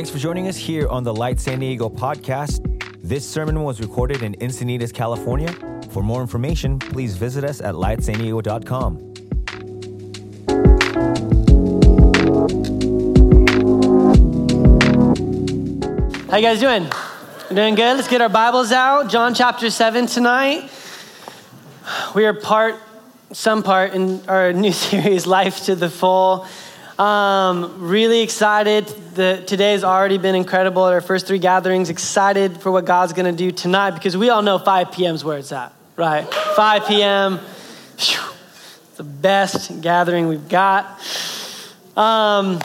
Thanks for joining us here on the Light San Diego podcast. This sermon was recorded in Encinitas, California. For more information, please visit us at lightsandiego.com. How you guys doing? Doing good? Let's get our Bibles out. John chapter 7 tonight. We are part, some part in our new series, Life to the Full. Um, really excited. The, today has already been incredible at our first three gatherings. Excited for what God's going to do tonight because we all know 5 p.m. is where it's at, right? 5 p.m. The best gathering we've got. Um,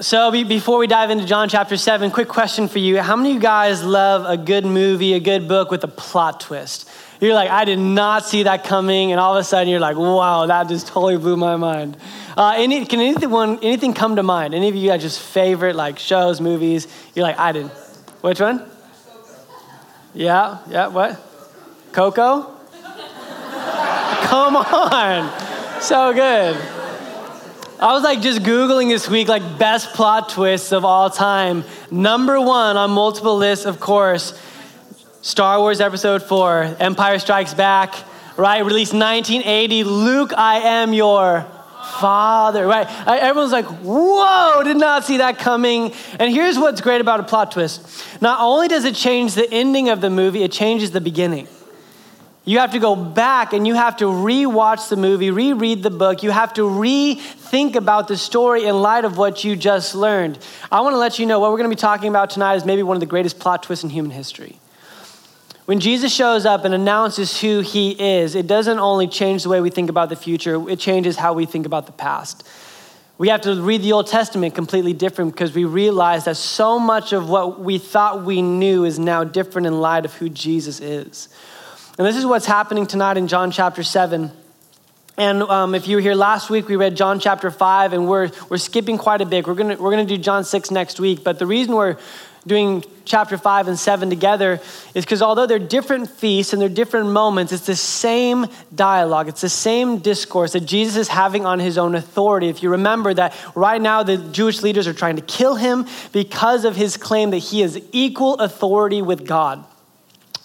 so before we dive into John chapter 7, quick question for you. How many of you guys love a good movie, a good book with a plot twist? You're like, I did not see that coming, and all of a sudden you're like, wow, that just totally blew my mind. Uh, any, can anything, anything come to mind? Any of you guys just favorite like shows, movies? You're like, I didn't. Which one? Yeah, yeah, what? Coco? Come on. So good. I was like just Googling this week, like best plot twists of all time. Number one on multiple lists, of course, Star Wars Episode 4, Empire Strikes Back, right? Released 1980. Luke, I am your father, right? Everyone's like, whoa, did not see that coming. And here's what's great about a plot twist not only does it change the ending of the movie, it changes the beginning. You have to go back and you have to re-watch the movie, reread the book. You have to rethink about the story in light of what you just learned. I want to let you know what we're going to be talking about tonight is maybe one of the greatest plot twists in human history. When Jesus shows up and announces who he is, it doesn't only change the way we think about the future, it changes how we think about the past. We have to read the Old Testament completely different because we realize that so much of what we thought we knew is now different in light of who Jesus is. And this is what's happening tonight in John chapter 7. And um, if you were here last week, we read John chapter 5, and we're, we're skipping quite a bit. We're going we're gonna do John 6 next week. But the reason we're doing chapter 5 and 7 together is because although they're different feasts and they're different moments, it's the same dialogue, it's the same discourse that Jesus is having on his own authority. If you remember that right now the Jewish leaders are trying to kill him because of his claim that he has equal authority with God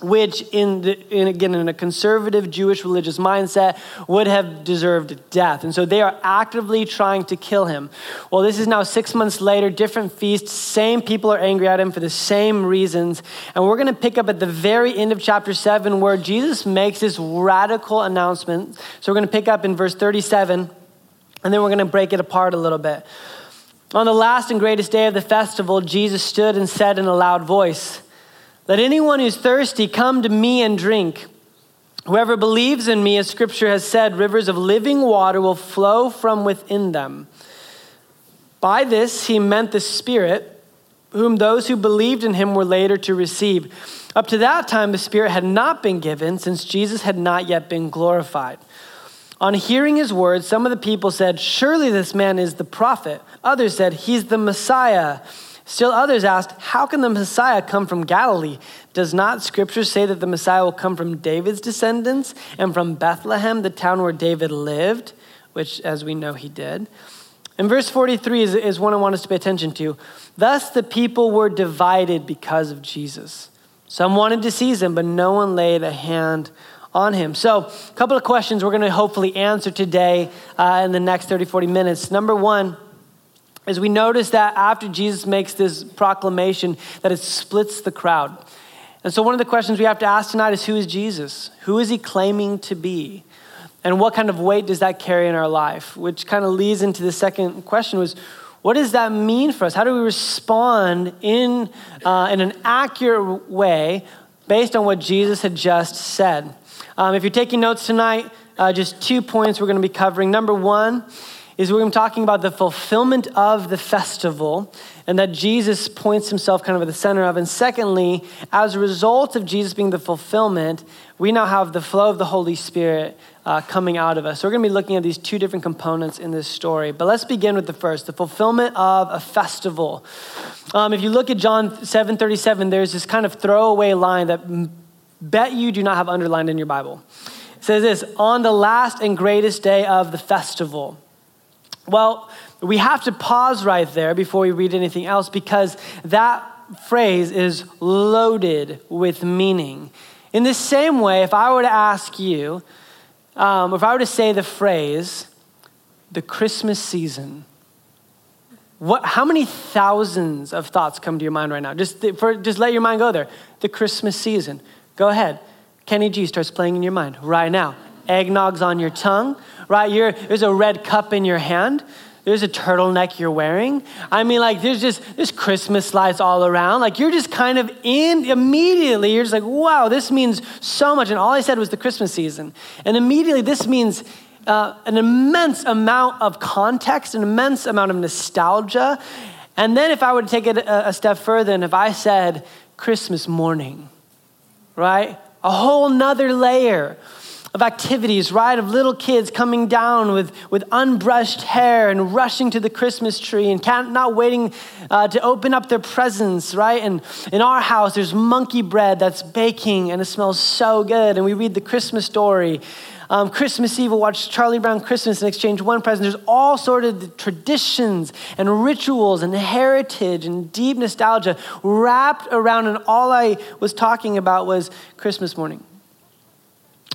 which in, the, in, again in a conservative jewish religious mindset would have deserved death. And so they are actively trying to kill him. Well this is now six months later different feasts same people are angry at him for the same reasons. And we're going to pick up at the very end of chapter 7 where jesus makes this radical announcement. So we're going to pick up in verse 37 and then we're going to break it apart a little bit. On the last and greatest day of the festival jesus stood and said in a loud voice let anyone who's thirsty come to me and drink. Whoever believes in me, as scripture has said, rivers of living water will flow from within them. By this, he meant the Spirit, whom those who believed in him were later to receive. Up to that time, the Spirit had not been given, since Jesus had not yet been glorified. On hearing his words, some of the people said, Surely this man is the prophet. Others said, He's the Messiah. Still others asked, How can the Messiah come from Galilee? Does not Scripture say that the Messiah will come from David's descendants and from Bethlehem, the town where David lived? Which, as we know, he did. And verse 43 is, is one I want us to pay attention to. Thus the people were divided because of Jesus. Some wanted to seize him, but no one laid a hand on him. So, a couple of questions we're going to hopefully answer today uh, in the next 30, 40 minutes. Number one, as we notice that after Jesus makes this proclamation, that it splits the crowd. And so, one of the questions we have to ask tonight is who is Jesus? Who is he claiming to be? And what kind of weight does that carry in our life? Which kind of leads into the second question was, what does that mean for us? How do we respond in, uh, in an accurate way based on what Jesus had just said? Um, if you're taking notes tonight, uh, just two points we're going to be covering. Number one is we're talking about the fulfillment of the festival and that Jesus points himself kind of at the center of. And secondly, as a result of Jesus being the fulfillment, we now have the flow of the Holy Spirit uh, coming out of us. So we're going to be looking at these two different components in this story. But let's begin with the first, the fulfillment of a festival. Um, if you look at John 7:37, there's this kind of throwaway line that bet you do not have underlined in your Bible. It says this, on the last and greatest day of the festival. Well, we have to pause right there before we read anything else because that phrase is loaded with meaning. In the same way, if I were to ask you, um, if I were to say the phrase, the Christmas season, what, how many thousands of thoughts come to your mind right now? Just, for, just let your mind go there. The Christmas season. Go ahead. Kenny G starts playing in your mind right now. Eggnog's on your tongue, right? You're, there's a red cup in your hand. There's a turtleneck you're wearing. I mean, like, there's just, there's Christmas lights all around. Like, you're just kind of in, immediately, you're just like, wow, this means so much. And all I said was the Christmas season. And immediately, this means uh, an immense amount of context, an immense amount of nostalgia. And then, if I were to take it a, a step further, and if I said Christmas morning, right? A whole nother layer of activities, right? Of little kids coming down with, with unbrushed hair and rushing to the Christmas tree and not waiting uh, to open up their presents, right? And in our house, there's monkey bread that's baking and it smells so good. And we read the Christmas story. Um, Christmas Eve, we'll watch Charlie Brown Christmas and exchange one present. There's all sort of traditions and rituals and heritage and deep nostalgia wrapped around. And all I was talking about was Christmas morning.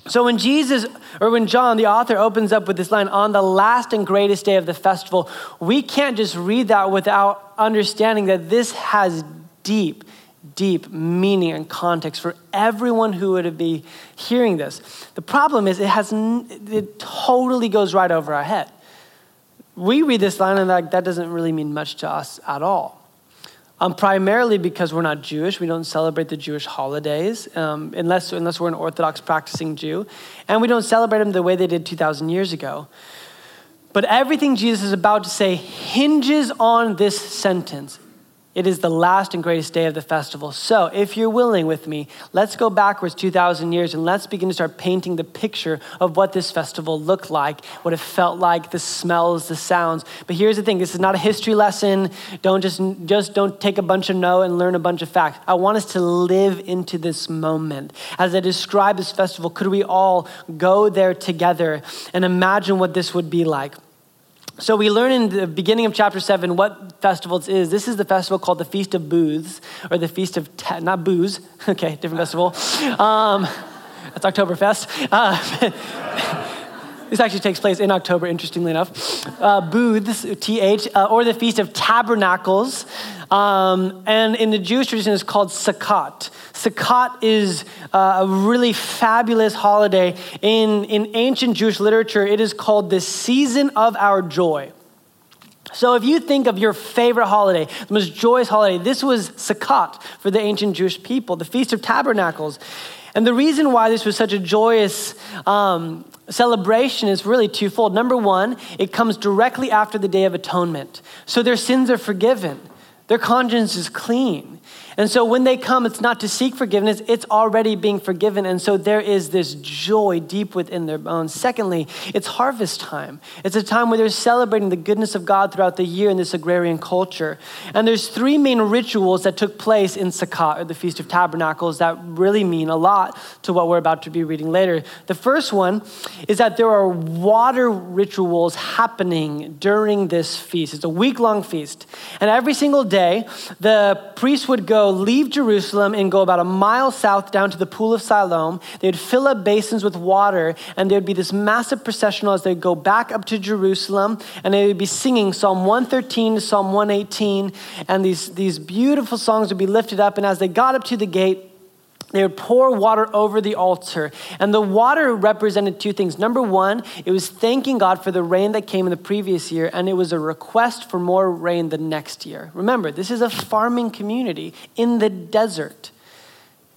So when Jesus, or when John, the author, opens up with this line, on the last and greatest day of the festival, we can't just read that without understanding that this has deep, deep meaning and context for everyone who would be hearing this. The problem is it has, it totally goes right over our head. We read this line and like, that doesn't really mean much to us at all. Um, primarily because we're not Jewish. We don't celebrate the Jewish holidays um, unless, unless we're an Orthodox practicing Jew. And we don't celebrate them the way they did 2,000 years ago. But everything Jesus is about to say hinges on this sentence it is the last and greatest day of the festival. So, if you're willing with me, let's go backwards 2,000 years and let's begin to start painting the picture of what this festival looked like, what it felt like, the smells, the sounds. But here's the thing this is not a history lesson. Don't just, just don't take a bunch of no and learn a bunch of facts. I want us to live into this moment. As I describe this festival, could we all go there together and imagine what this would be like? So we learn in the beginning of chapter 7 what festivals is. This is the festival called the Feast of Booths, or the Feast of, not booze, okay, different festival. Um, that's Oktoberfest. Uh, this actually takes place in October, interestingly enough. Uh, booths, T-H, uh, or the Feast of Tabernacles. Um, and in the Jewish tradition, it's called Sukkot. Sukkot is uh, a really fabulous holiday. In, in ancient Jewish literature, it is called the season of our joy. So, if you think of your favorite holiday, the most joyous holiday, this was Sukkot for the ancient Jewish people, the Feast of Tabernacles. And the reason why this was such a joyous um, celebration is really twofold. Number one, it comes directly after the Day of Atonement. So their sins are forgiven, their conscience is clean. And so when they come, it's not to seek forgiveness, it's already being forgiven. And so there is this joy deep within their bones. Secondly, it's harvest time. It's a time where they're celebrating the goodness of God throughout the year in this agrarian culture. And there's three main rituals that took place in Sukkot, or the Feast of Tabernacles, that really mean a lot to what we're about to be reading later. The first one is that there are water rituals happening during this feast. It's a week long feast. And every single day, the priest would go leave Jerusalem and go about a mile south down to the Pool of Siloam. They'd fill up basins with water, and there would be this massive processional as they would go back up to Jerusalem, and they would be singing Psalm 113 to Psalm 118, and these, these beautiful songs would be lifted up. And as they got up to the gate, they would pour water over the altar. And the water represented two things. Number one, it was thanking God for the rain that came in the previous year, and it was a request for more rain the next year. Remember, this is a farming community in the desert.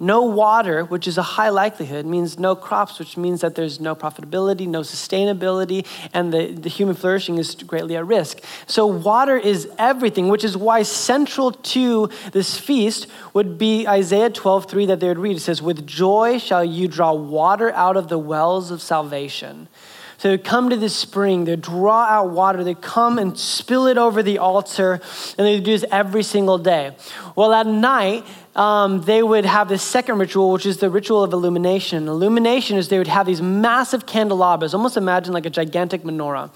No water, which is a high likelihood, means no crops, which means that there's no profitability, no sustainability, and the, the human flourishing is greatly at risk. So, water is everything, which is why central to this feast would be Isaiah 12, 3 that they would read. It says, With joy shall you draw water out of the wells of salvation. So they'd come to this spring, they'd draw out water, they'd come and spill it over the altar, and they'd do this every single day. Well, at night, um, they would have this second ritual, which is the ritual of illumination. Illumination is they would have these massive candelabras, almost imagine like a gigantic menorah.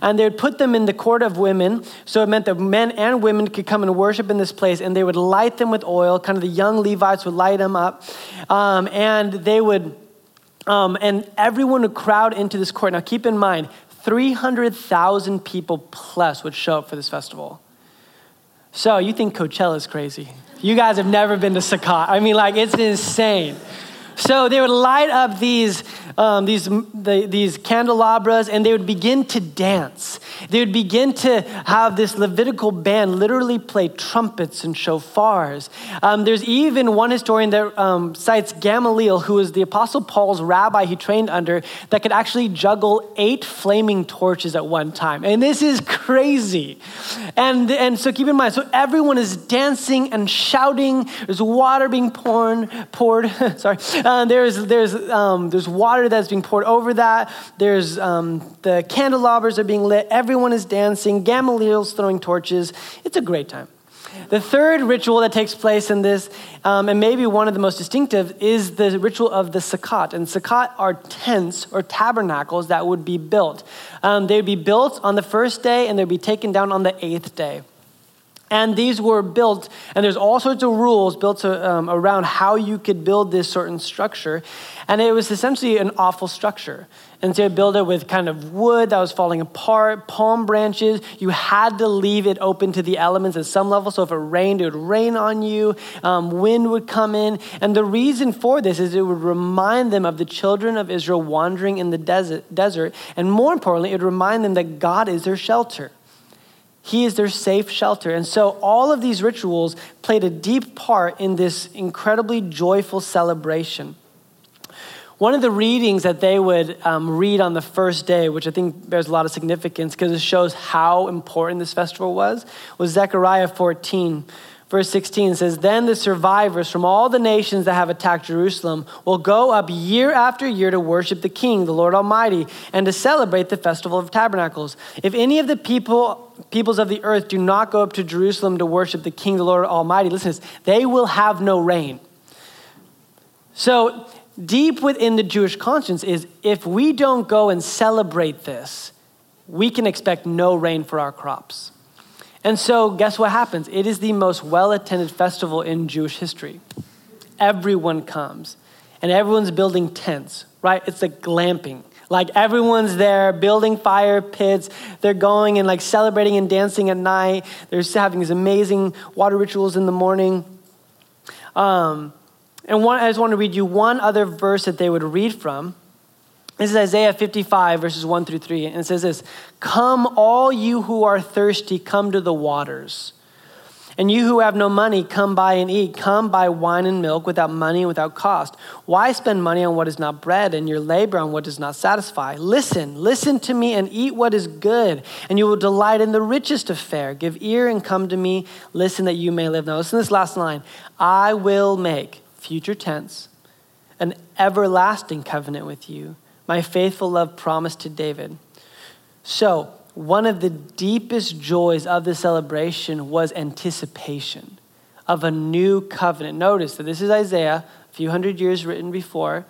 And they would put them in the court of women. So it meant that men and women could come and worship in this place. And they would light them with oil. Kind of the young Levites would light them up. Um, and they would, um, and everyone would crowd into this court. Now keep in mind, 300,000 people plus would show up for this festival. So you think Coachella is crazy. You guys have never been to Sukkot. I mean, like, it's insane. So they would light up these, um, these, the, these candelabras and they would begin to dance. They would begin to have this Levitical band literally play trumpets and shofars. Um, there's even one historian that um, cites Gamaliel, who was the Apostle Paul's rabbi he trained under, that could actually juggle eight flaming torches at one time. And this is crazy. And, and so keep in mind, so everyone is dancing and shouting. There's water being poured, poured sorry, uh, there's, there's, um, there's water that's being poured over that. There's um, the candelabras are being lit. Everyone is dancing. Gamaliel's throwing torches. It's a great time. The third ritual that takes place in this, um, and maybe one of the most distinctive, is the ritual of the Sukkot. And Sukkot are tents or tabernacles that would be built. Um, they would be built on the first day and they'd be taken down on the eighth day. And these were built, and there's all sorts of rules built to, um, around how you could build this certain structure. And it was essentially an awful structure. And so you build it with kind of wood that was falling apart, palm branches. You had to leave it open to the elements at some level. So if it rained, it would rain on you. Um, wind would come in. And the reason for this is it would remind them of the children of Israel wandering in the desert. desert. And more importantly, it would remind them that God is their shelter. He is their safe shelter. And so all of these rituals played a deep part in this incredibly joyful celebration. One of the readings that they would um, read on the first day, which I think bears a lot of significance because it shows how important this festival was, was Zechariah 14. Verse 16 says, Then the survivors from all the nations that have attacked Jerusalem will go up year after year to worship the King, the Lord Almighty, and to celebrate the festival of tabernacles. If any of the people, peoples of the earth do not go up to Jerusalem to worship the King, the Lord Almighty, listen this, they will have no rain. So, deep within the Jewish conscience is if we don't go and celebrate this, we can expect no rain for our crops. And so, guess what happens? It is the most well attended festival in Jewish history. Everyone comes, and everyone's building tents, right? It's like glamping. Like everyone's there building fire pits. They're going and like celebrating and dancing at night. They're having these amazing water rituals in the morning. Um, and one, I just want to read you one other verse that they would read from. This is Isaiah 55, verses 1 through 3. And it says this Come, all you who are thirsty, come to the waters. And you who have no money, come buy and eat. Come buy wine and milk without money and without cost. Why spend money on what is not bread and your labor on what does not satisfy? Listen, listen to me and eat what is good, and you will delight in the richest of fare. Give ear and come to me. Listen that you may live. Now, listen to this last line I will make, future tense, an everlasting covenant with you my faithful love promised to David. So, one of the deepest joys of the celebration was anticipation of a new covenant. Notice that this is Isaiah, a few hundred years written before,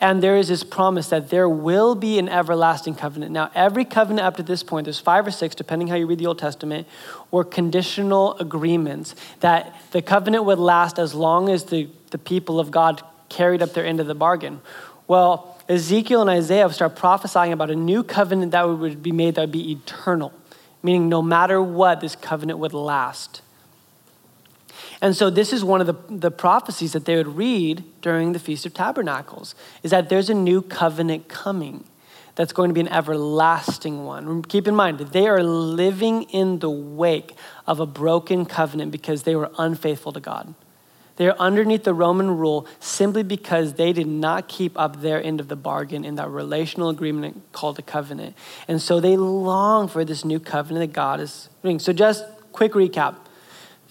and there is this promise that there will be an everlasting covenant. Now, every covenant up to this point, there's five or six, depending how you read the Old Testament, were conditional agreements that the covenant would last as long as the, the people of God carried up their end of the bargain. Well, Ezekiel and Isaiah would start prophesying about a new covenant that would be made that would be eternal, meaning no matter what, this covenant would last. And so this is one of the, the prophecies that they would read during the Feast of Tabernacles, is that there's a new covenant coming that's going to be an everlasting one. Keep in mind, they are living in the wake of a broken covenant because they were unfaithful to God. They are underneath the Roman rule simply because they did not keep up their end of the bargain in that relational agreement called a covenant. And so they long for this new covenant that God is bringing. So, just quick recap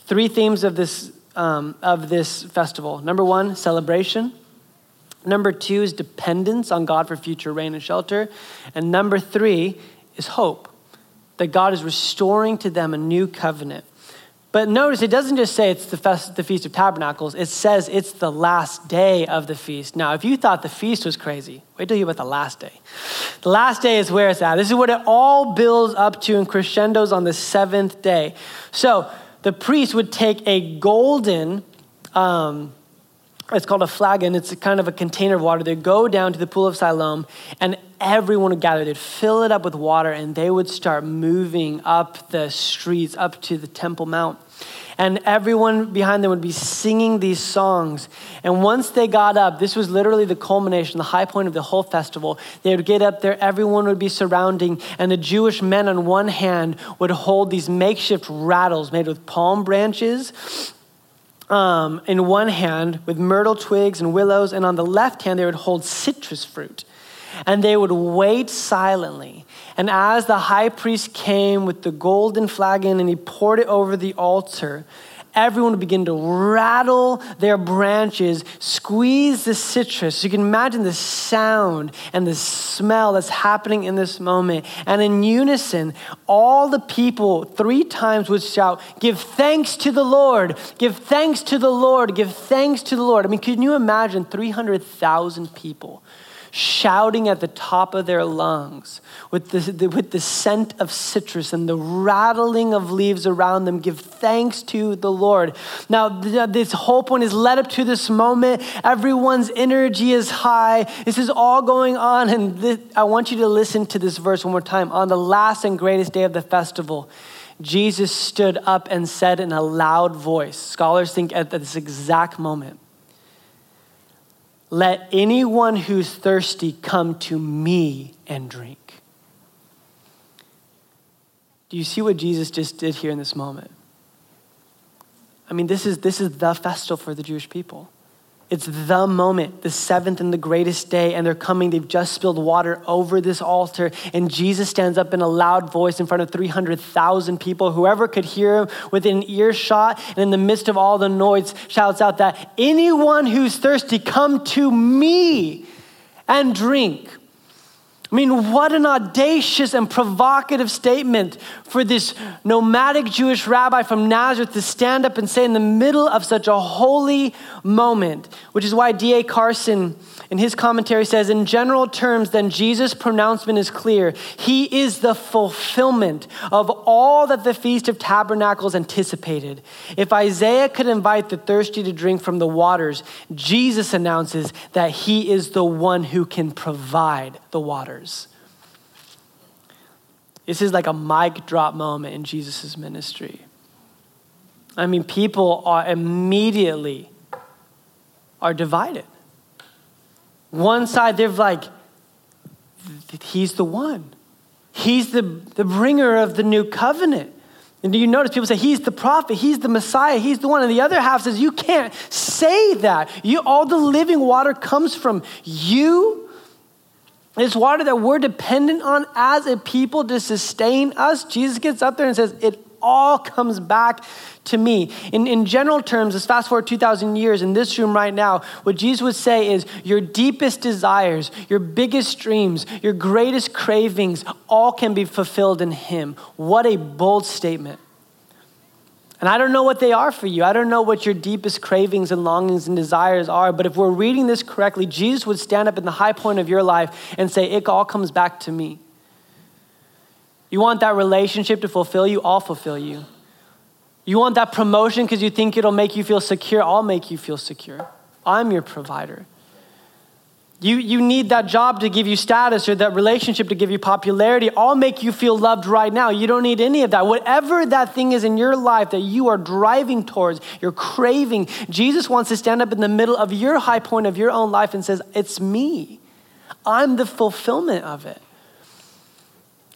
three themes of this, um, of this festival. Number one, celebration. Number two is dependence on God for future rain and shelter. And number three is hope that God is restoring to them a new covenant. But notice it doesn't just say it's the, fest, the Feast of Tabernacles, it says it's the last day of the feast. Now, if you thought the feast was crazy, wait till you hear about the last day. The last day is where it's at. This is what it all builds up to in crescendos on the seventh day. So the priest would take a golden, um, it's called a flagon. It's kind of a container of water. They'd go down to the pool of Siloam, and everyone would gather. They'd fill it up with water, and they would start moving up the streets, up to the Temple Mount. And everyone behind them would be singing these songs. And once they got up, this was literally the culmination, the high point of the whole festival. They would get up there, everyone would be surrounding, and the Jewish men on one hand would hold these makeshift rattles made with palm branches um, in one hand with myrtle twigs and willows, and on the left hand, they would hold citrus fruit. And they would wait silently. And as the high priest came with the golden flagon and he poured it over the altar, everyone would begin to rattle their branches, squeeze the citrus. You can imagine the sound and the smell that's happening in this moment. And in unison, all the people three times would shout, Give thanks to the Lord, give thanks to the Lord, give thanks to the Lord. I mean, can you imagine 300,000 people? Shouting at the top of their lungs with the, the, with the scent of citrus and the rattling of leaves around them. Give thanks to the Lord. Now, this whole point is led up to this moment. Everyone's energy is high. This is all going on. And I want you to listen to this verse one more time. On the last and greatest day of the festival, Jesus stood up and said in a loud voice, scholars think at this exact moment, let anyone who's thirsty come to me and drink. Do you see what Jesus just did here in this moment? I mean, this is, this is the festival for the Jewish people. It's the moment, the seventh and the greatest day, and they're coming. They've just spilled water over this altar, and Jesus stands up in a loud voice in front of 300,000 people. Whoever could hear him within earshot, and in the midst of all the noise, shouts out that anyone who's thirsty, come to me and drink. I mean, what an audacious and provocative statement for this nomadic Jewish rabbi from Nazareth to stand up and say in the middle of such a holy moment, which is why D.A. Carson in his commentary says, in general terms, then Jesus' pronouncement is clear. He is the fulfillment of all that the Feast of Tabernacles anticipated. If Isaiah could invite the thirsty to drink from the waters, Jesus announces that he is the one who can provide the waters. This is like a mic drop moment in Jesus' ministry. I mean, people are immediately are divided. One side, they're like, he's the one. He's the, the bringer of the new covenant. And do you notice people say, He's the prophet, He's the Messiah, He's the one. And the other half says, You can't say that. You, all the living water comes from you. It's water that we're dependent on as a people to sustain us. Jesus gets up there and says, It all comes back to me. In, in general terms, let's fast forward 2,000 years in this room right now, what Jesus would say is your deepest desires, your biggest dreams, your greatest cravings, all can be fulfilled in Him. What a bold statement. And I don't know what they are for you. I don't know what your deepest cravings and longings and desires are, but if we're reading this correctly, Jesus would stand up in the high point of your life and say, It all comes back to me. You want that relationship to fulfill you? I'll fulfill you. You want that promotion because you think it'll make you feel secure? I'll make you feel secure. I'm your provider. You, you need that job to give you status or that relationship to give you popularity. I'll make you feel loved right now. You don't need any of that. Whatever that thing is in your life that you are driving towards, you're craving, Jesus wants to stand up in the middle of your high point of your own life and says, It's me. I'm the fulfillment of it.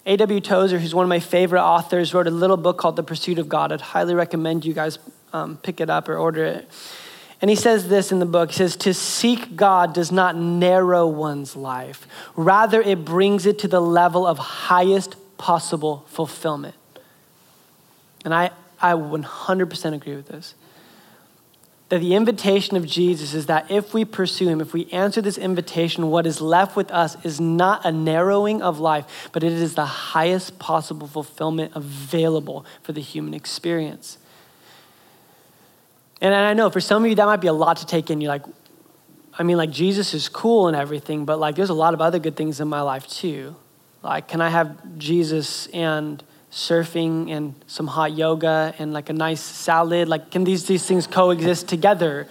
A.W. Tozer, who's one of my favorite authors, wrote a little book called The Pursuit of God. I'd highly recommend you guys um, pick it up or order it. And he says this in the book. He says, To seek God does not narrow one's life, rather, it brings it to the level of highest possible fulfillment. And I, I 100% agree with this. that the invitation of Jesus is that if we pursue him, if we answer this invitation, what is left with us is not a narrowing of life, but it is the highest possible fulfillment available for the human experience. And I know for some of you that might be a lot to take in. You're like, I mean, like Jesus is cool and everything, but like there's a lot of other good things in my life too. Like, can I have Jesus and surfing and some hot yoga and like a nice salad? Like, can these, these things coexist together?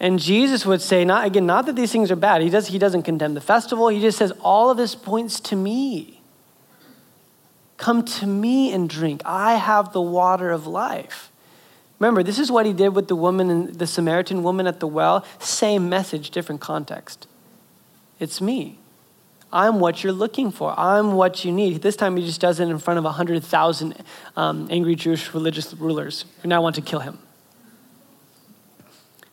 And Jesus would say, not again, not that these things are bad. He, does, he doesn't condemn the festival. He just says, all of this points to me. Come to me and drink. I have the water of life. Remember, this is what he did with the woman and the Samaritan woman at the well. Same message, different context. It's me. I'm what you're looking for. I'm what you need. This time he just does it in front of 100,000 um, angry Jewish religious rulers who now want to kill him.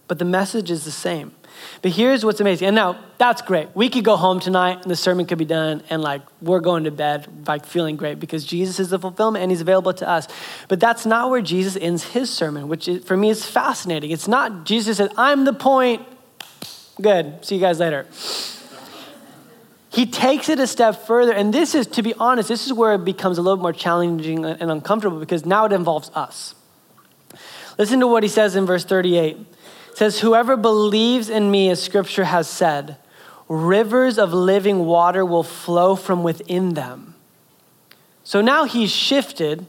But the message is the same. But here's what's amazing. And now that's great. We could go home tonight and the sermon could be done and like we're going to bed like feeling great because Jesus is the fulfillment and he's available to us. But that's not where Jesus ends his sermon, which is, for me is fascinating. It's not Jesus said, "I'm the point." Good. See you guys later. He takes it a step further, and this is, to be honest, this is where it becomes a little more challenging and uncomfortable because now it involves us. Listen to what he says in verse 38. Says, Whoever believes in me, as scripture has said, rivers of living water will flow from within them. So now he's shifted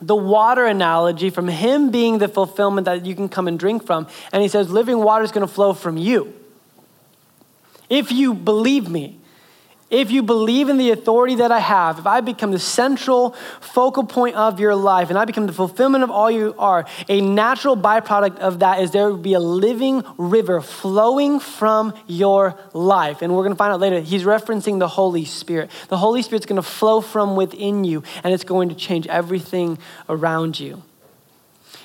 the water analogy from him being the fulfillment that you can come and drink from, and he says, Living water is going to flow from you. If you believe me, if you believe in the authority that I have, if I become the central focal point of your life and I become the fulfillment of all you are, a natural byproduct of that is there will be a living river flowing from your life. And we're going to find out later, he's referencing the Holy Spirit. The Holy Spirit's going to flow from within you and it's going to change everything around you.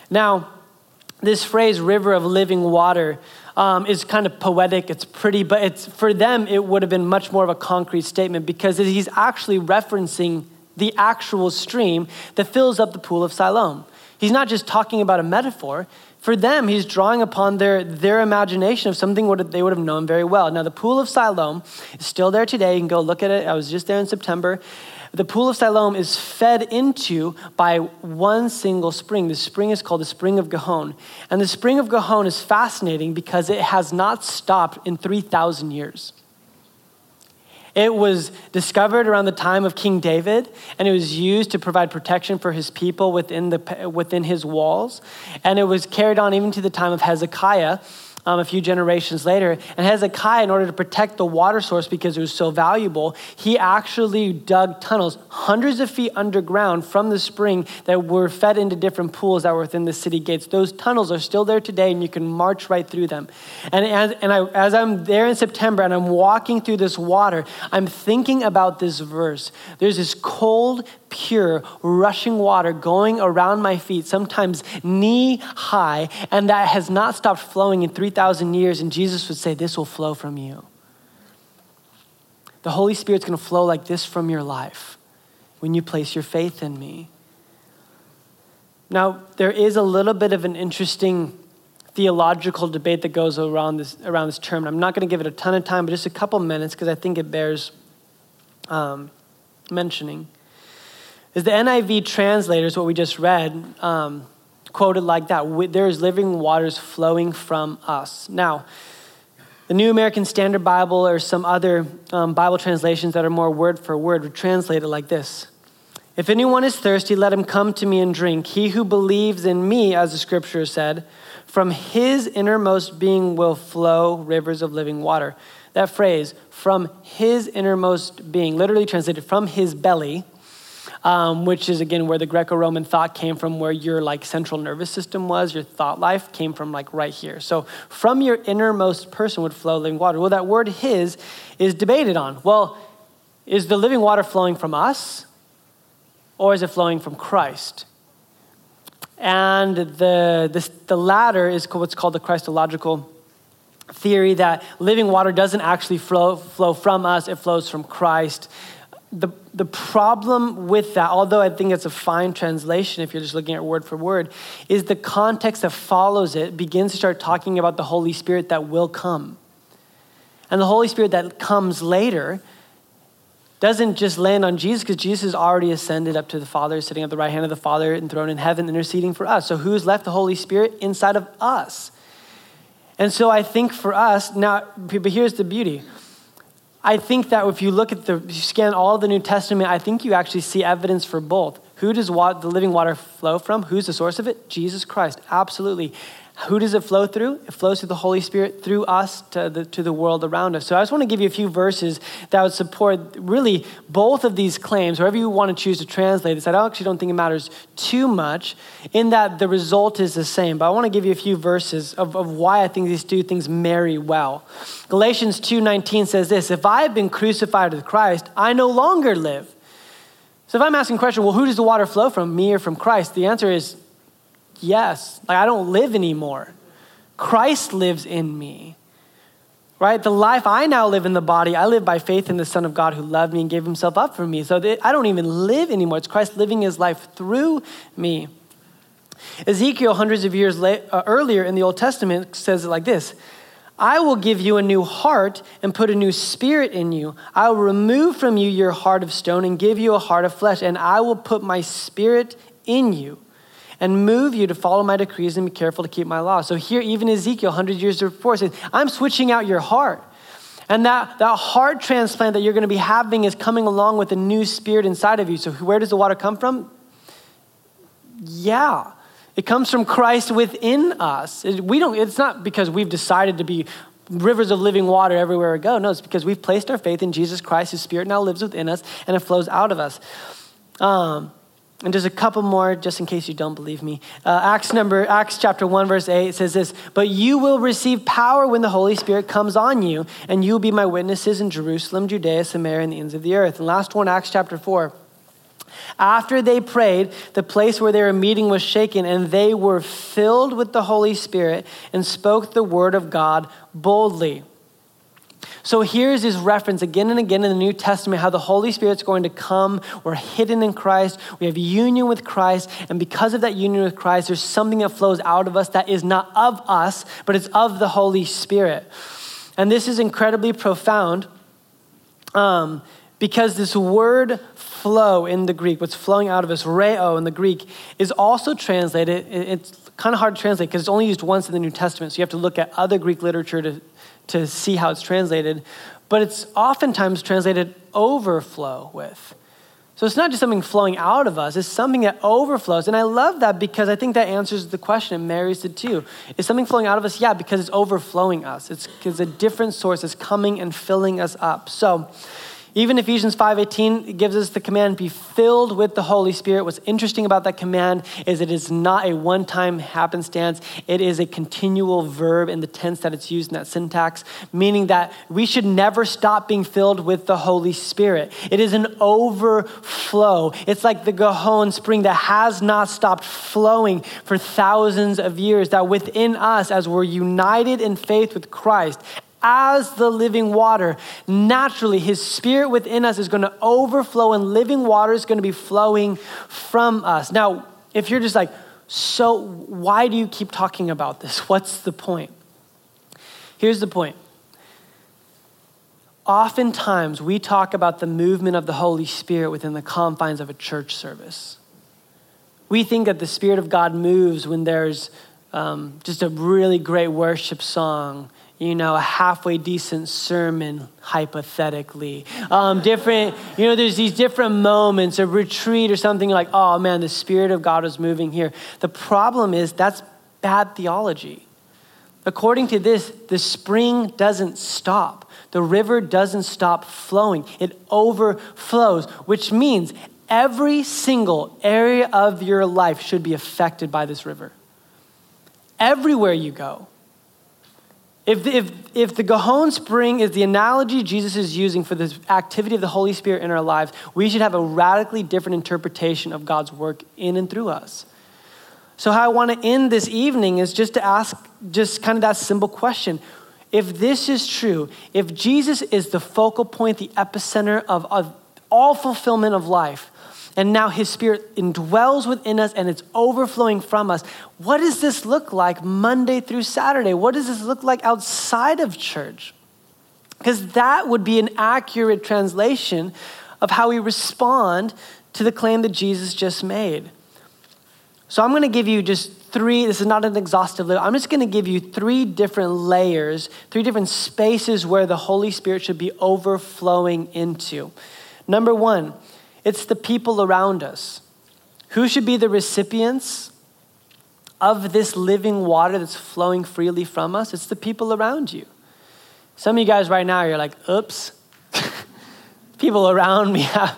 Now, this phrase, river of living water, um, is kind of poetic, it's pretty, but it's, for them, it would have been much more of a concrete statement because he's actually referencing the actual stream that fills up the pool of Siloam. He's not just talking about a metaphor. For them, he's drawing upon their, their imagination of something they would have known very well. Now, the pool of Siloam is still there today. You can go look at it. I was just there in September. The pool of Siloam is fed into by one single spring. The spring is called the Spring of Gihon. And the Spring of Gihon is fascinating because it has not stopped in 3,000 years. It was discovered around the time of King David, and it was used to provide protection for his people within, the, within his walls. And it was carried on even to the time of Hezekiah um, a few generations later. And Hezekiah, in order to protect the water source because it was so valuable, he actually dug tunnels hundreds of feet underground from the spring that were fed into different pools that were within the city gates. Those tunnels are still there today, and you can march right through them. And, as, and I, as I'm there in September and I'm walking through this water, I'm thinking about this verse. There's this cold, pure, rushing water going around my feet, sometimes knee high, and that has not stopped flowing in 3,000 years. And Jesus would say, This will flow from you. The Holy Spirit's going to flow like this from your life when you place your faith in me. Now, there is a little bit of an interesting theological debate that goes around this, around this term. I'm not going to give it a ton of time, but just a couple minutes because I think it bears um, mentioning is the NIV translators, what we just read, um, quoted like that there is living waters flowing from us. Now, the New American Standard Bible or some other um, Bible translations that are more word for word would translate it like this If anyone is thirsty, let him come to me and drink. He who believes in me, as the scripture said, from his innermost being will flow rivers of living water. That phrase, from his innermost being, literally translated from his belly, um, which is again where the Greco-Roman thought came from, where your like central nervous system was, your thought life came from like right here. So from your innermost person would flow living water. Well, that word "his" is debated on. Well, is the living water flowing from us, or is it flowing from Christ? And the, the, the latter is what's called the Christological theory that living water doesn't actually flow, flow from us, it flows from Christ the, the problem with that, although I think it's a fine translation if you're just looking at word for word, is the context that follows it begins to start talking about the Holy Spirit that will come. And the Holy Spirit that comes later doesn't just land on Jesus because Jesus has already ascended up to the Father, sitting at the right hand of the Father, enthroned in heaven, interceding for us. So who's left the Holy Spirit inside of us? And so I think for us, now, but here's the beauty. I think that if you look at the, scan all the New Testament, I think you actually see evidence for both. Who does water, the living water flow from? Who's the source of it? Jesus Christ, absolutely. Who does it flow through? It flows through the Holy Spirit through us to the, to the world around us. So I just want to give you a few verses that would support really both of these claims, however you want to choose to translate this. I actually don't think it matters too much in that the result is the same. But I want to give you a few verses of, of why I think these two things marry well. Galatians 2.19 says this, If I have been crucified with Christ, I no longer live. So if I'm asking the question, well, who does the water flow from, me or from Christ? The answer is Yes. Like I don't live anymore. Christ lives in me. Right? The life I now live in the body, I live by faith in the Son of God who loved me and gave himself up for me. So I don't even live anymore. It's Christ living his life through me. Ezekiel, hundreds of years late, uh, earlier in the Old Testament, says it like this I will give you a new heart and put a new spirit in you. I will remove from you your heart of stone and give you a heart of flesh, and I will put my spirit in you and move you to follow my decrees and be careful to keep my law. So here, even Ezekiel, 100 years before, says, I'm switching out your heart. And that, that heart transplant that you're going to be having is coming along with a new spirit inside of you. So where does the water come from? Yeah. It comes from Christ within us. We don't, it's not because we've decided to be rivers of living water everywhere we go. No, it's because we've placed our faith in Jesus Christ. His spirit now lives within us and it flows out of us. Um, and there's a couple more, just in case you don't believe me. Uh, Acts number, Acts chapter one, verse eight says this: "But you will receive power when the Holy Spirit comes on you, and you will be my witnesses in Jerusalem, Judea, Samaria, and the ends of the earth." And last one, Acts chapter four. After they prayed, the place where they were meeting was shaken, and they were filled with the Holy Spirit and spoke the word of God boldly. So here's his reference again and again in the New Testament how the Holy Spirit's going to come. We're hidden in Christ. We have union with Christ. And because of that union with Christ, there's something that flows out of us that is not of us, but it's of the Holy Spirit. And this is incredibly profound um, because this word flow in the Greek, what's flowing out of us, reo in the Greek, is also translated. It's kind of hard to translate because it's only used once in the New Testament. So you have to look at other Greek literature to to see how it's translated, but it's oftentimes translated overflow with. So it's not just something flowing out of us, it's something that overflows. And I love that because I think that answers the question, it marries it too. Is something flowing out of us? Yeah, because it's overflowing us. It's because a different source is coming and filling us up. So even Ephesians 5:18 gives us the command be filled with the Holy Spirit. What's interesting about that command is it is not a one-time happenstance. It is a continual verb in the tense that it's used in that syntax, meaning that we should never stop being filled with the Holy Spirit. It is an overflow. It's like the Gihon spring that has not stopped flowing for thousands of years that within us as we're united in faith with Christ as the living water. Naturally, his spirit within us is going to overflow, and living water is going to be flowing from us. Now, if you're just like, so why do you keep talking about this? What's the point? Here's the point. Oftentimes, we talk about the movement of the Holy Spirit within the confines of a church service. We think that the Spirit of God moves when there's um, just a really great worship song you know, a halfway decent sermon, hypothetically. Um, different, you know, there's these different moments, a retreat or something like, oh man, the Spirit of God is moving here. The problem is that's bad theology. According to this, the spring doesn't stop. The river doesn't stop flowing. It overflows, which means every single area of your life should be affected by this river. Everywhere you go, if, if, if the Gihon Spring is the analogy Jesus is using for this activity of the Holy Spirit in our lives, we should have a radically different interpretation of God's work in and through us. So, how I want to end this evening is just to ask just kind of that simple question. If this is true, if Jesus is the focal point, the epicenter of, of all fulfillment of life. And now his spirit indwells within us and it's overflowing from us. What does this look like Monday through Saturday? What does this look like outside of church? Because that would be an accurate translation of how we respond to the claim that Jesus just made. So I'm going to give you just three, this is not an exhaustive list. I'm just going to give you three different layers, three different spaces where the Holy Spirit should be overflowing into. Number one, it's the people around us. Who should be the recipients of this living water that's flowing freely from us? It's the people around you. Some of you guys right now, you're like, oops. people around me have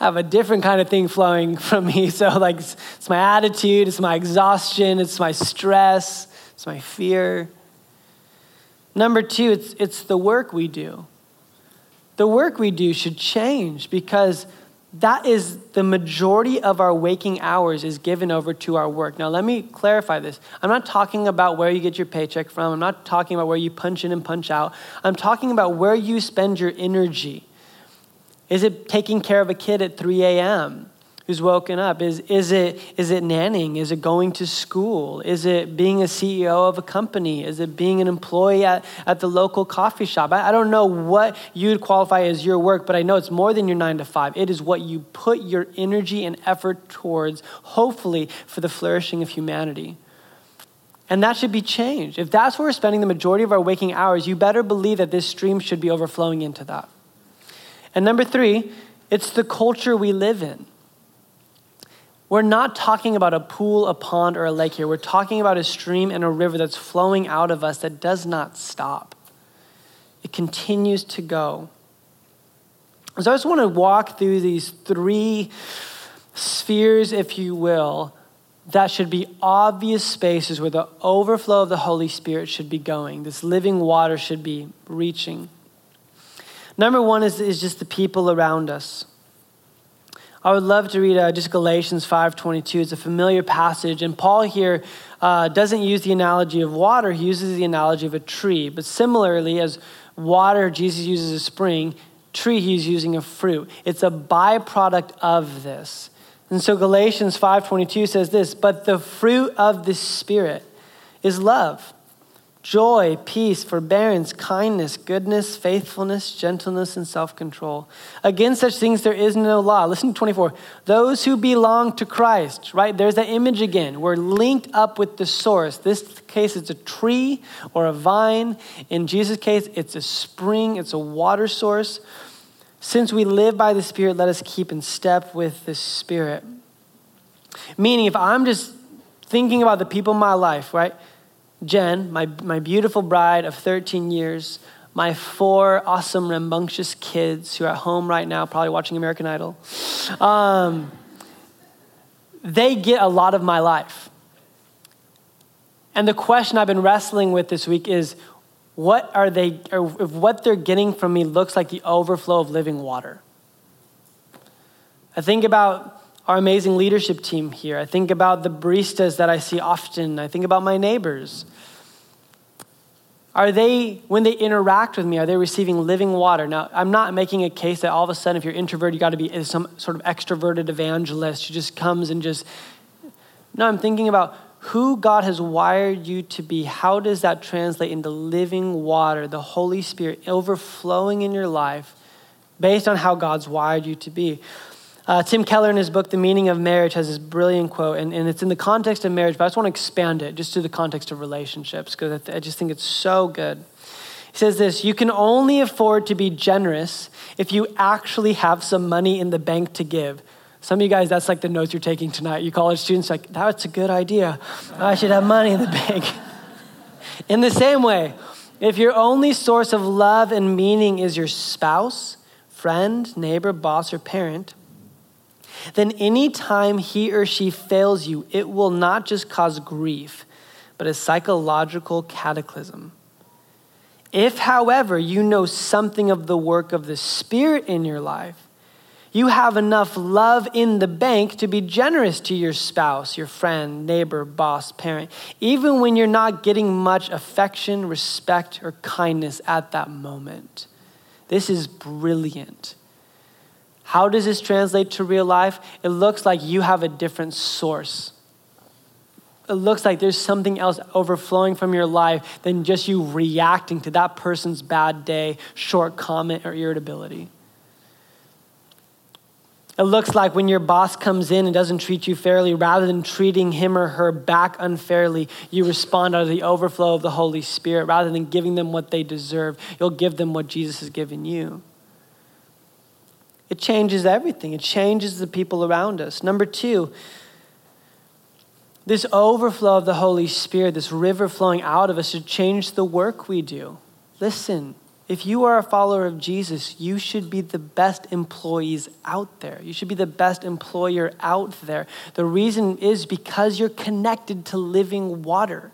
have a different kind of thing flowing from me. So, like, it's my attitude, it's my exhaustion, it's my stress, it's my fear. Number two, it's, it's the work we do. The work we do should change because that is the majority of our waking hours is given over to our work. Now, let me clarify this. I'm not talking about where you get your paycheck from. I'm not talking about where you punch in and punch out. I'm talking about where you spend your energy. Is it taking care of a kid at 3 a.m. who's woken up? Is, is, it, is it nanning? Is it going to school? Is it being a CEO of a company? Is it being an employee at, at the local coffee shop? I, I don't know what you'd qualify as your work, but I know it's more than your nine to five. It is what you put your energy and effort towards, hopefully, for the flourishing of humanity. And that should be changed. If that's where we're spending the majority of our waking hours, you better believe that this stream should be overflowing into that. And number three, it's the culture we live in. We're not talking about a pool, a pond, or a lake here. We're talking about a stream and a river that's flowing out of us that does not stop. It continues to go. So I just want to walk through these three spheres, if you will, that should be obvious spaces where the overflow of the Holy Spirit should be going. This living water should be reaching. Number one is, is just the people around us. I would love to read uh, just Galatians 5.22. It's a familiar passage. And Paul here uh, doesn't use the analogy of water. He uses the analogy of a tree. But similarly, as water, Jesus uses a spring, tree, he's using a fruit. It's a byproduct of this. And so Galatians 5.22 says this, But the fruit of the Spirit is love joy, peace, forbearance, kindness, goodness, faithfulness, gentleness, and self control. Against such things there is no law. Listen to 24. Those who belong to Christ, right? There's that image again. We're linked up with the source. This case, it's a tree or a vine. In Jesus' case, it's a spring, it's a water source. Since we live by the Spirit, let us keep in step with the Spirit. Meaning, if I'm just thinking about the people in my life, right? Jen, my, my beautiful bride of 13 years, my four awesome, rambunctious kids who are at home right now, probably watching American Idol, um, they get a lot of my life. And the question I've been wrestling with this week is what are they, or if what they're getting from me looks like the overflow of living water. I think about our amazing leadership team here. I think about the baristas that I see often. I think about my neighbors. Are they, when they interact with me, are they receiving living water? Now, I'm not making a case that all of a sudden, if you're introverted, you got to be some sort of extroverted evangelist who just comes and just. No, I'm thinking about who God has wired you to be. How does that translate into living water, the Holy Spirit overflowing in your life based on how God's wired you to be? Uh, Tim Keller, in his book, The Meaning of Marriage, has this brilliant quote, and, and it's in the context of marriage, but I just want to expand it just to the context of relationships because I, th- I just think it's so good. He says this You can only afford to be generous if you actually have some money in the bank to give. Some of you guys, that's like the notes you're taking tonight. You college students, like, that's a good idea. I should have money in the bank. in the same way, if your only source of love and meaning is your spouse, friend, neighbor, boss, or parent, then anytime he or she fails you, it will not just cause grief, but a psychological cataclysm. If, however, you know something of the work of the Spirit in your life, you have enough love in the bank to be generous to your spouse, your friend, neighbor, boss, parent, even when you're not getting much affection, respect, or kindness at that moment. This is brilliant. How does this translate to real life? It looks like you have a different source. It looks like there's something else overflowing from your life than just you reacting to that person's bad day, short comment, or irritability. It looks like when your boss comes in and doesn't treat you fairly, rather than treating him or her back unfairly, you respond out of the overflow of the Holy Spirit. Rather than giving them what they deserve, you'll give them what Jesus has given you. It changes everything, it changes the people around us. Number two, this overflow of the Holy Spirit, this river flowing out of us, should change the work we do. Listen, if you are a follower of Jesus, you should be the best employees out there. You should be the best employer out there. The reason is because you're connected to living water.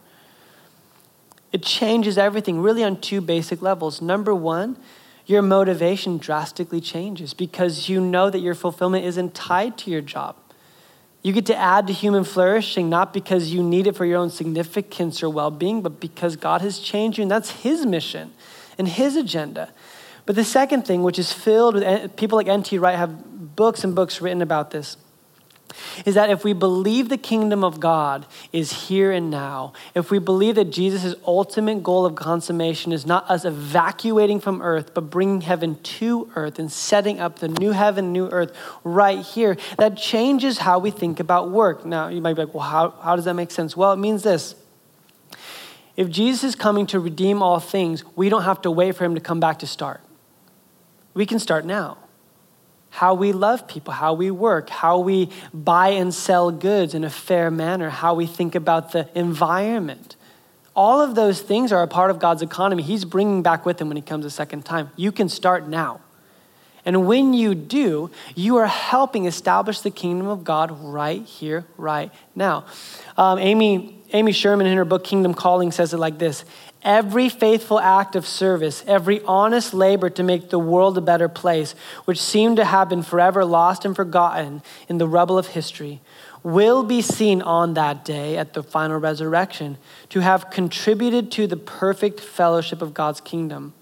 It changes everything, really, on two basic levels. Number one, your motivation drastically changes because you know that your fulfillment isn't tied to your job. You get to add to human flourishing not because you need it for your own significance or well being, but because God has changed you, and that's His mission and His agenda. But the second thing, which is filled with people like N.T. Wright, have books and books written about this is that if we believe the kingdom of God is here and now, if we believe that Jesus' ultimate goal of consummation is not us evacuating from earth, but bringing heaven to earth and setting up the new heaven, new earth right here, that changes how we think about work. Now, you might be like, well, how, how does that make sense? Well, it means this. If Jesus is coming to redeem all things, we don't have to wait for him to come back to start. We can start now how we love people, how we work, how we buy and sell goods in a fair manner, how we think about the environment. All of those things are a part of God's economy. He's bringing back with him when he comes a second time. You can start now. And when you do, you are helping establish the kingdom of God right here, right now. Um, Amy, Amy Sherman, in her book Kingdom Calling, says it like this every faithful act of service, every honest labor to make the world a better place, which seemed to have been forever lost and forgotten in the rubble of history, will be seen on that day at the final resurrection to have contributed to the perfect fellowship of God's kingdom.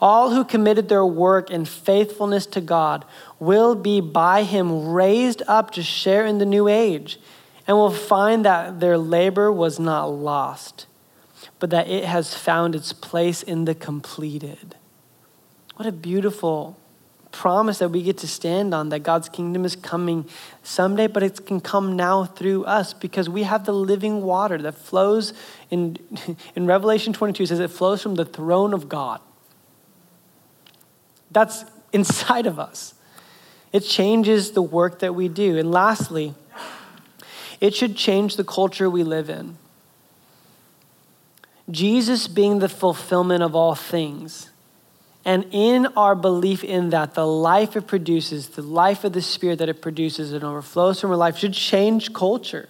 All who committed their work in faithfulness to God will be by Him raised up to share in the new age and will find that their labor was not lost but that it has found its place in the completed. What a beautiful promise that we get to stand on that God's kingdom is coming someday, but it can come now through us because we have the living water that flows in, in Revelation 22 says it flows from the throne of God. That's inside of us. It changes the work that we do. And lastly, it should change the culture we live in. Jesus being the fulfillment of all things. And in our belief in that, the life it produces, the life of the Spirit that it produces and overflows from our life should change culture.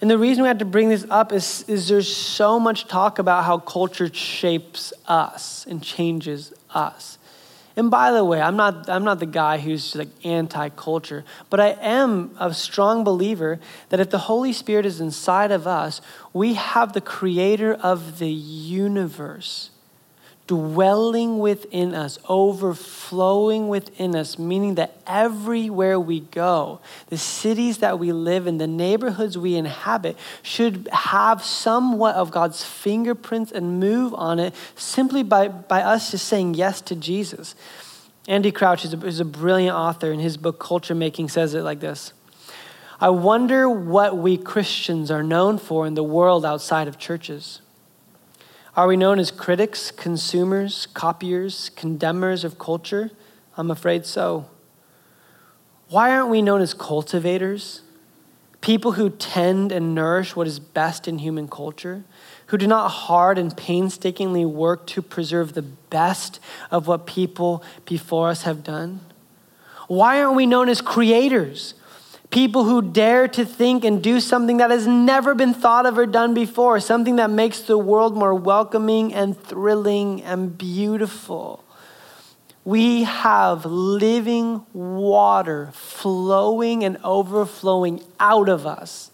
And the reason we have to bring this up is, is there's so much talk about how culture shapes us and changes us. And by the way, I'm not, I'm not the guy who's like anti culture, but I am a strong believer that if the Holy Spirit is inside of us, we have the creator of the universe dwelling within us, overflowing within us, meaning that everywhere we go, the cities that we live in, the neighborhoods we inhabit, should have somewhat of God's fingerprints and move on it simply by, by us just saying yes to Jesus. Andy Crouch is a, is a brilliant author. In his book, Culture Making, says it like this. I wonder what we Christians are known for in the world outside of churches. Are we known as critics, consumers, copiers, condemners of culture? I'm afraid so. Why aren't we known as cultivators? People who tend and nourish what is best in human culture, who do not hard and painstakingly work to preserve the best of what people before us have done? Why aren't we known as creators? People who dare to think and do something that has never been thought of or done before, something that makes the world more welcoming and thrilling and beautiful. We have living water flowing and overflowing out of us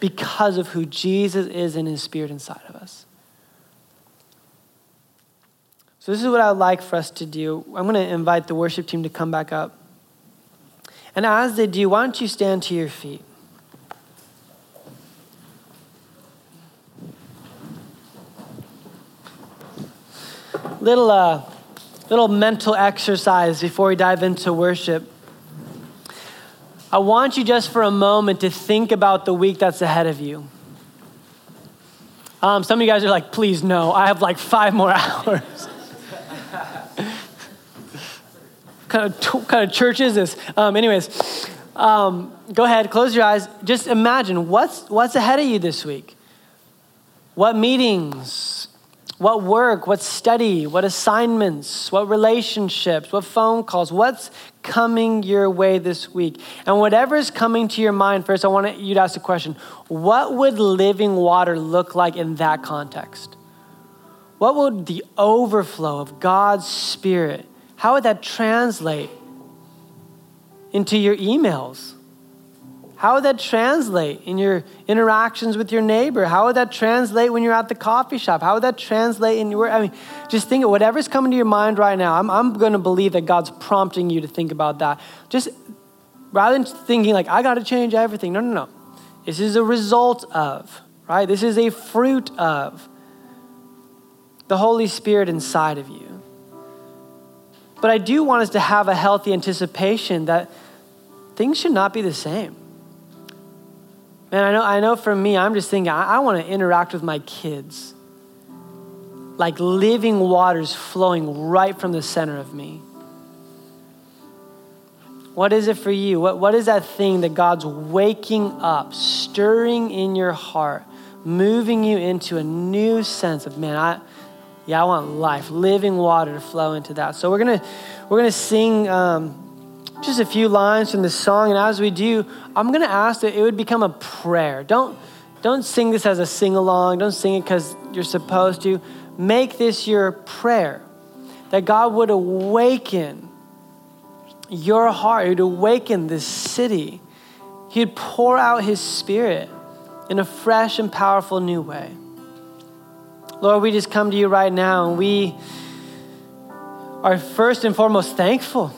because of who Jesus is and his spirit inside of us. So, this is what I would like for us to do. I'm going to invite the worship team to come back up. And as they do, why don't you stand to your feet? Little, uh, little mental exercise before we dive into worship. I want you just for a moment to think about the week that's ahead of you. Um, some of you guys are like, please no, I have like five more hours. Kind, of, kind of church is this? Um, anyways, um, go ahead, close your eyes. Just imagine what's, what's ahead of you this week. What meetings, what work, what study, what assignments, what relationships, what phone calls, what's coming your way this week? And whatever is coming to your mind, first, I want you to ask the question what would living water look like in that context? What would the overflow of God's Spirit, how would that translate into your emails? How would that translate in your interactions with your neighbor? How would that translate when you're at the coffee shop? How would that translate in your, I mean, just think of whatever's coming to your mind right now. I'm, I'm going to believe that God's prompting you to think about that. Just rather than thinking like, I got to change everything. No, no, no. This is a result of, right? This is a fruit of the Holy Spirit inside of you. But I do want us to have a healthy anticipation that things should not be the same. Man, I know, I know for me, I'm just thinking, I, I want to interact with my kids like living waters flowing right from the center of me. What is it for you? What, what is that thing that God's waking up, stirring in your heart, moving you into a new sense of, man, I, yeah, I want life, living water to flow into that. So we're gonna, we're gonna sing. Um, just a few lines from the song. And as we do, I'm to ask that it would become a prayer. Don't, don't sing this as a sing along. Don't sing it because you're supposed to. Make this your prayer that God would awaken your heart, He would awaken this city. He'd pour out His Spirit in a fresh and powerful new way. Lord, we just come to you right now and we are first and foremost thankful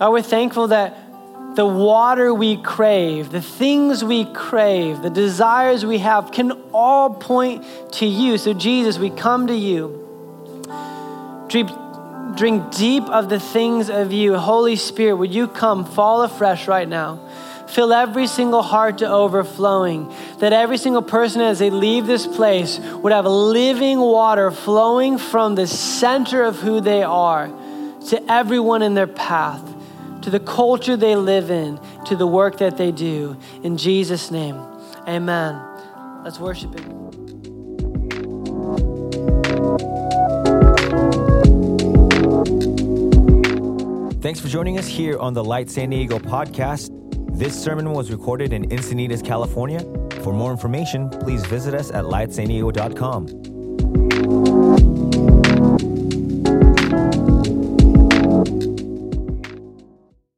God, we're thankful that the water we crave, the things we crave, the desires we have can all point to you. So, Jesus, we come to you. Drink, drink deep of the things of you. Holy Spirit, would you come, fall afresh right now? Fill every single heart to overflowing. That every single person, as they leave this place, would have living water flowing from the center of who they are to everyone in their path to the culture they live in, to the work that they do. In Jesus' name, amen. Let's worship Him. Thanks for joining us here on the Light San Diego podcast. This sermon was recorded in Encinitas, California. For more information, please visit us at lightsandiego.com.